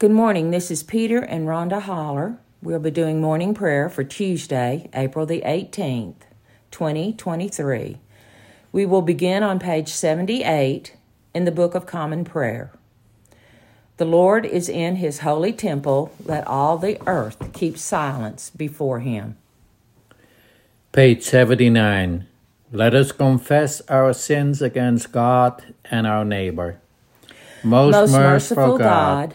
Good morning. This is Peter and Rhonda Holler. We'll be doing morning prayer for Tuesday, April the 18th, 2023. We will begin on page 78 in the Book of Common Prayer. The Lord is in his holy temple. Let all the earth keep silence before him. Page 79. Let us confess our sins against God and our neighbor. Most, Most merciful God,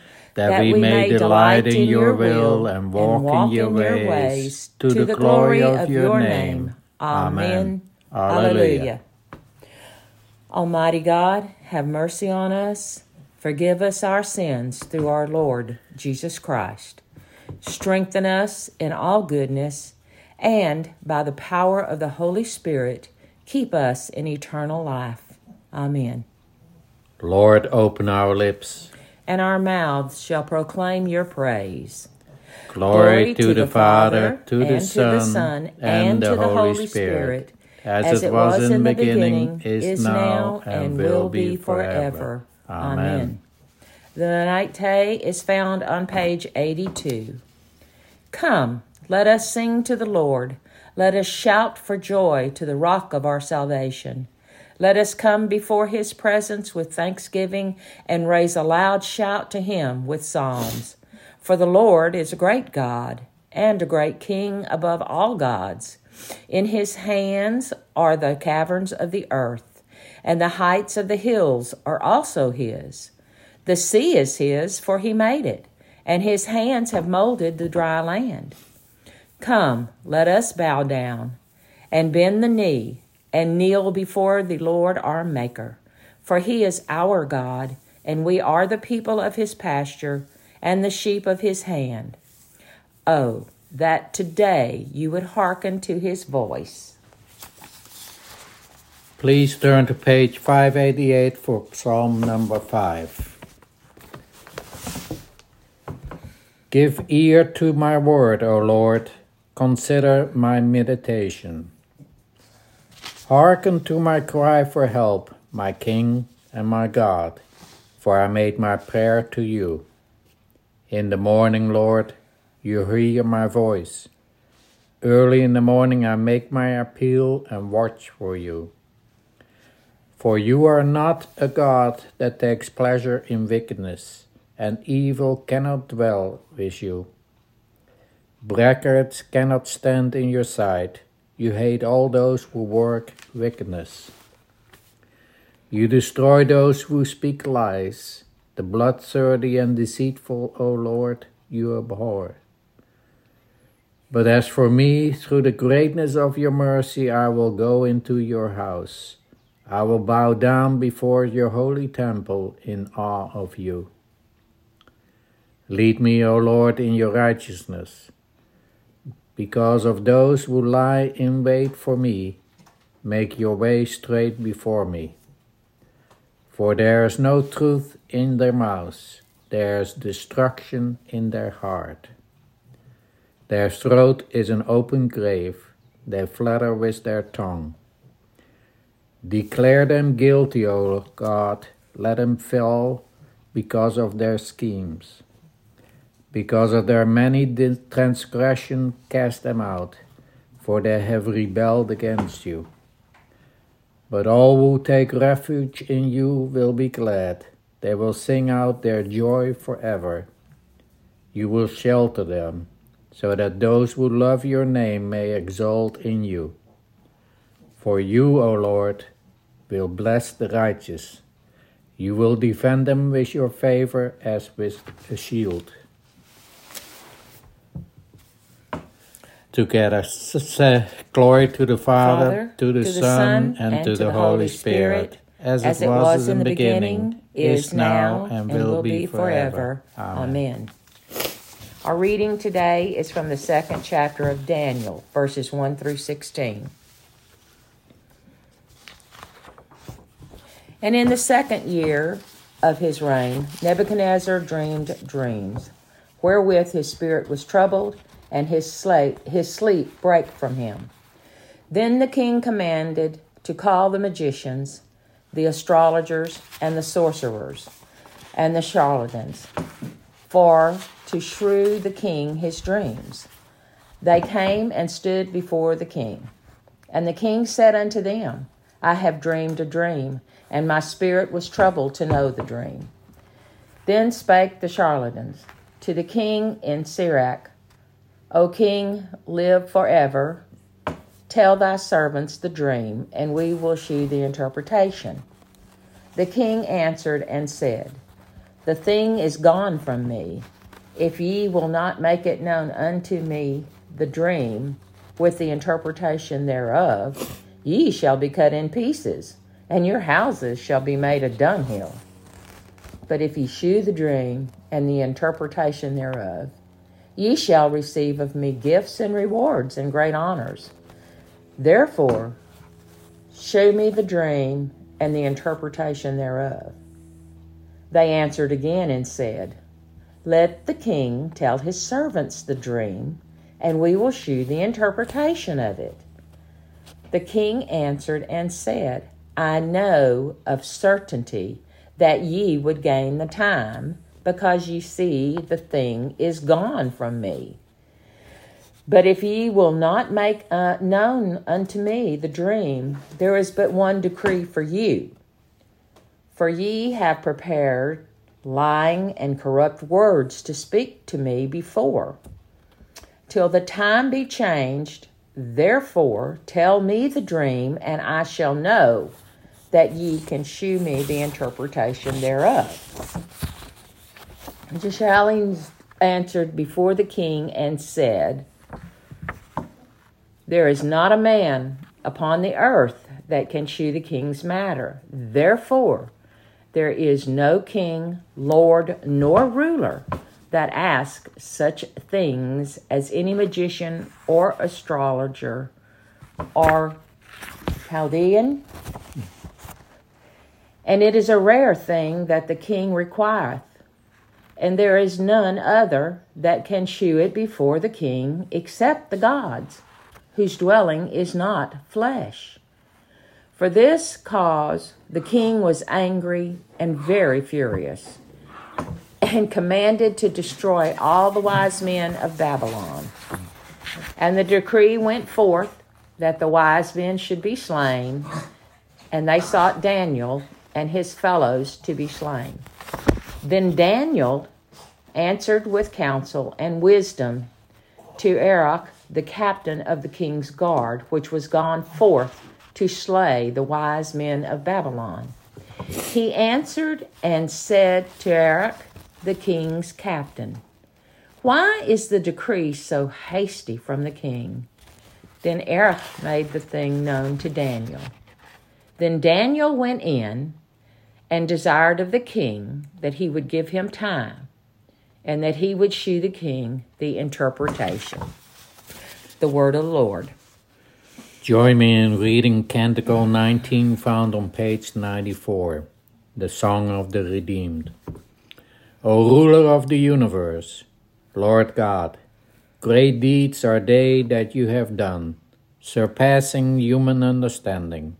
that we may delight in your will and walk in your ways, to the glory of your name. Amen. Alleluia. Almighty God, have mercy on us. Forgive us our sins through our Lord Jesus Christ. Strengthen us in all goodness, and by the power of the Holy Spirit, keep us in eternal life. Amen. Lord, open our lips and our mouths shall proclaim your praise. Glory, Glory to, to, the Father, to the Son, and, to the Holy Spirit, as, as it was in the beginning, is now, and will be forever. Amen. The Venite is found on page 82. Come, let us sing to the Lord. Let us shout for joy to the rock of our salvation. Let us come before his presence with thanksgiving and raise a loud shout to him with psalms. For the Lord is a great God and a great King above all gods. In his hands are the caverns of the earth, and the heights of the hills are also his. The sea is his, for he made it, and his hands have molded the dry land. Come, let us bow down and bend the knee and kneel before the Lord our Maker. For he is our God, and we are the people of his pasture and the sheep of his hand. Oh, that today you would hearken to his voice. Please turn to page 588 for Psalm number 5. Give ear to my word, O Lord. Consider my meditation. Hearken to my cry for help, my King and my God, for I made my prayer to you. In the morning, Lord, you hear my voice. Early in the morning I make my appeal and watch for you. For you are not a God that takes pleasure in wickedness, and evil cannot dwell with you. Braggarts cannot stand in your sight you hate all those who work wickedness. You destroy those who speak lies. The bloodthirsty and deceitful, O Lord, you abhor. But as for me, through the greatness of your mercy, I will go into your house. I will bow down before your holy temple in awe of you. Lead me, O Lord, in your righteousness because of those who lie in wait for me, make your way straight before me. For there is no truth in their mouths, there is destruction in their heart. Their throat is an open grave, they flatter with their tongue. Declare them guilty, O God, let them fall because of their schemes. Because of their many transgression, cast them out, for they have rebelled against you. But all who take refuge in you will be glad. They will sing out their joy forever. You will shelter them, so that those who love your name may exult in you. For you, O Lord, will bless the righteous. You will defend them with your favor as with a shield. Together. Say, glory to the Father, Father to, the, to the Son, and, and, to, the, the Holy Spirit, Spirit as, as, it was, in the beginning, is now, and will be forever. Amen. Amen. Our reading today is from the second chapter of Daniel, verses 1 through 16. And in the second year of his reign, Nebuchadnezzar dreamed dreams, wherewith his spirit was troubled, and his, sleep, his sleep brake from him. Then the king commanded to call the magicians, the astrologers, and the sorcerers, and the Chaldeans, for to shew the king his dreams. They came and stood before the king. And the king said unto them, I have dreamed a dream, and my spirit was troubled to know the dream. Then spake the Chaldeans to the king in Syriac, O king, live forever. Tell thy servants the dream, and we will shew the interpretation. The king answered and said, The thing is gone from me. If ye will not make it known unto me the dream, with the interpretation thereof, ye shall be cut in pieces, and your houses shall be made a dunghill. But if ye shew the dream and the interpretation thereof, ye shall receive of me gifts and rewards and great honors. Therefore, shew me the dream and the interpretation thereof. They answered again and said, Let the king tell his servants the dream, and we will shew the interpretation of it. The king answered and said, I know of certainty that ye would gain the time, because ye see the thing is gone from me. But if ye will not make uh, known unto me the dream, there is but one decree for you. For ye have prepared lying and corrupt words to speak to me before, till the time be changed. Therefore, tell me the dream, and I shall know that ye can shew me the interpretation thereof. Chaldeans answered before the king and said, there is not a man upon the earth that can shew the king's matter. Therefore, there is no king, lord, nor ruler that ask such things as any magician or astrologer or Chaldean. And it is a rare thing that the king requireth, and there is none other that can shew it before the king except the gods whose dwelling is not flesh. For this cause the king was angry and very furious, and commanded to destroy all the wise men of Babylon. And the decree went forth that the wise men should be slain, and they sought Daniel and his fellows to be slain. Then Daniel answered with counsel and wisdom to Arioch the captain of the king's guard, which was gone forth to slay the wise men of Babylon. He answered and said to Arioch, the king's captain, Why is the decree so hasty from the king? Then Arioch made the thing known to Daniel. Then Daniel went in and desired of the king that he would give him time and that he would shew the king the interpretation the word of the Lord. Join me in reading Canticle 19, found on page 94, the Song of the Redeemed. O ruler of the universe, Lord God, great deeds are they that you have done, surpassing human understanding.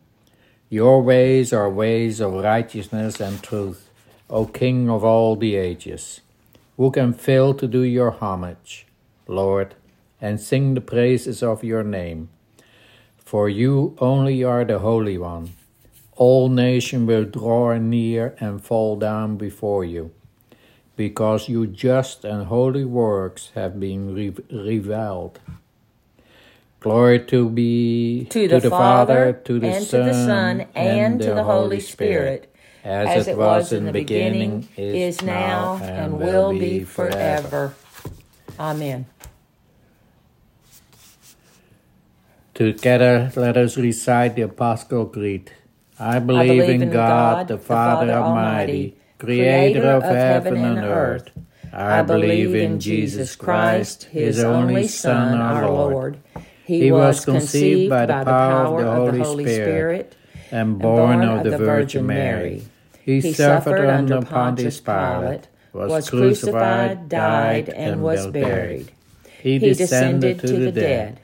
Your ways are ways of righteousness and truth, O King of all the ages. Who can fail to do your homage, Lord? and sing the praises of your name. For you only are the Holy One. All nations will draw near and fall down before you, because your just and holy works have been re- revealed. Glory to be to, to the, Father, to the and Son, to the Son, and, to the Holy Spirit, as, as it was in the beginning, is now, and will be forever. Amen. Together, let us recite the Apostle Creed. I believe, I believe in, in God, God, the Father, Father Almighty, creator of heaven and earth. I believe in Jesus Christ, his only Son, our Lord. He was conceived by the power of the Holy Spirit and born of the Virgin Mary. He suffered under Pontius Pilate, was crucified, died, and was buried. He descended to the dead.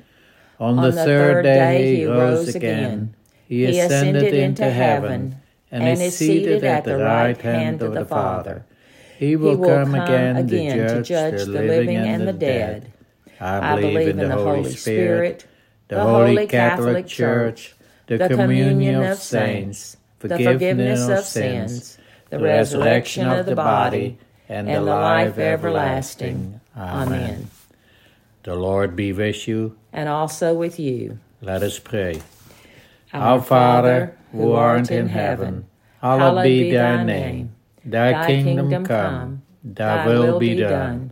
On the third day he rose again. He ascended into heaven and is seated at the right hand of the Father. He will come again to judge the living and the dead. I believe in the Holy Spirit, the Holy Catholic Church, the communion of saints, the forgiveness of sins, the resurrection of the body, and the life everlasting. Amen. The Lord be with you. And also with you. Let us pray. Our Father, who art in heaven, hallowed be thy name. Thy kingdom come, thy will be done,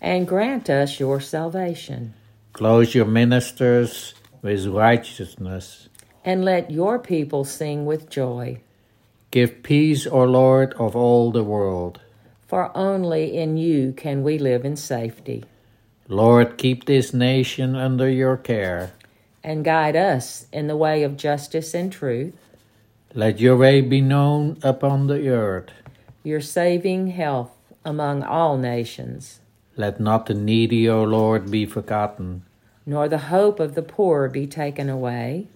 And grant us your salvation. Close your ministers with righteousness. And let your people sing with joy. Give peace, O Lord, of all the world. For only in you can we live in safety. Lord, keep this nation under your care. And guide us in the way of justice and truth. Let your way be known upon the earth. Your saving health among all nations. Let not the needy, O Lord, be forgotten, nor the hope of the poor be taken away.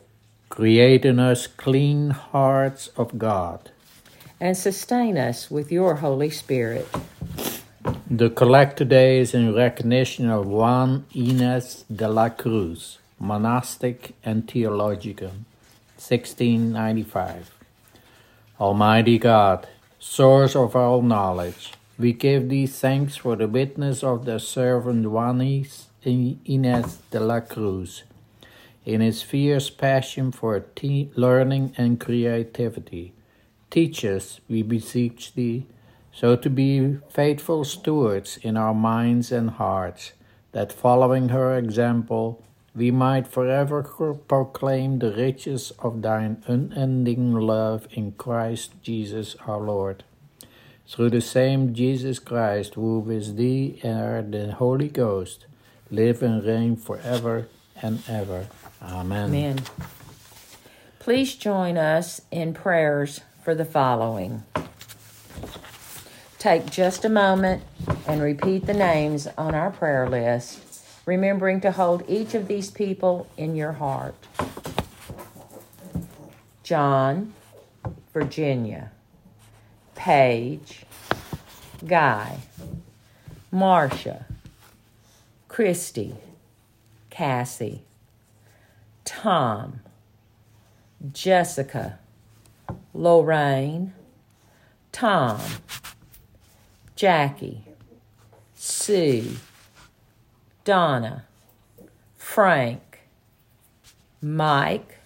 Create in us clean hearts of God, and sustain us with your Holy Spirit. The collect today is in recognition of Juana Inés de la Cruz, monastic and theologian, 1695. Almighty God, source of all knowledge, we give thee thanks for the witness of the servant Juanis Inez de la Cruz in his fierce passion for te- learning and creativity. Teach us, we beseech thee, so to be faithful stewards in our minds and hearts, that following her example, we might forever proclaim the riches of thine unending love in Christ Jesus our Lord through the same Jesus Christ, who with thee and the Holy Ghost live and reign forever and ever. Amen. Amen. Please join us in prayers for the following. Take just a moment and repeat the names on our prayer list, remembering to hold each of these people in your heart. John, Virginia. Paige, Guy, Marcia, Christy, Cassie, Tom, Jessica, Lorraine, Tom, Jackie, Sue, Donna, Frank, Mike,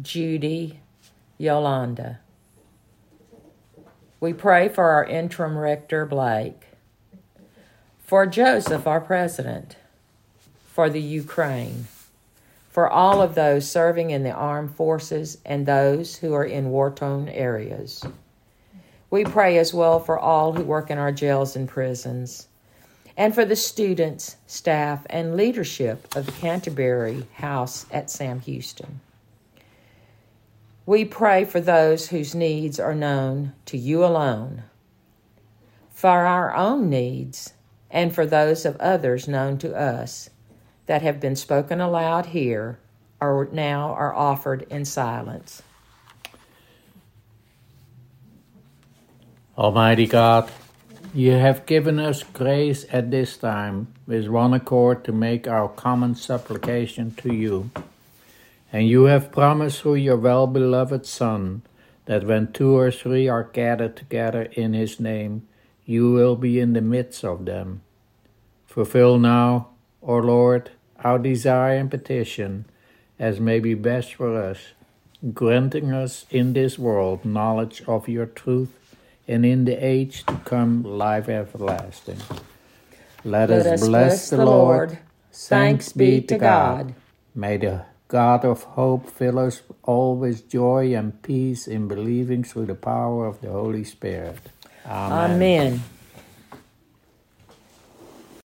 Judy, Yolanda. We pray for our interim rector, Blake, for Joseph, our president, for the Ukraine, for all of those serving in the armed forces and those who are in war torn areas. We pray as well for all who work in our jails and prisons, and for the students, staff, and leadership of the Canterbury House at Sam Houston. We pray for those whose needs are known to you alone, for our own needs, and for those of others known to us that have been spoken aloud here or now are offered in silence. Almighty God, you have given us grace at this time with one accord to make our common supplication to you. And you have promised through your well beloved Son that when two or three are gathered together in his name, you will be in the midst of them. Fulfill now, O Lord, our desire and petition as may be best for us, granting us in this world knowledge of your truth and in the age to come life everlasting. Let, Let us bless the Lord. Thanks be to God. May the God of hope fill us all with joy and peace in believing through the power of the Holy Spirit. Amen. Amen.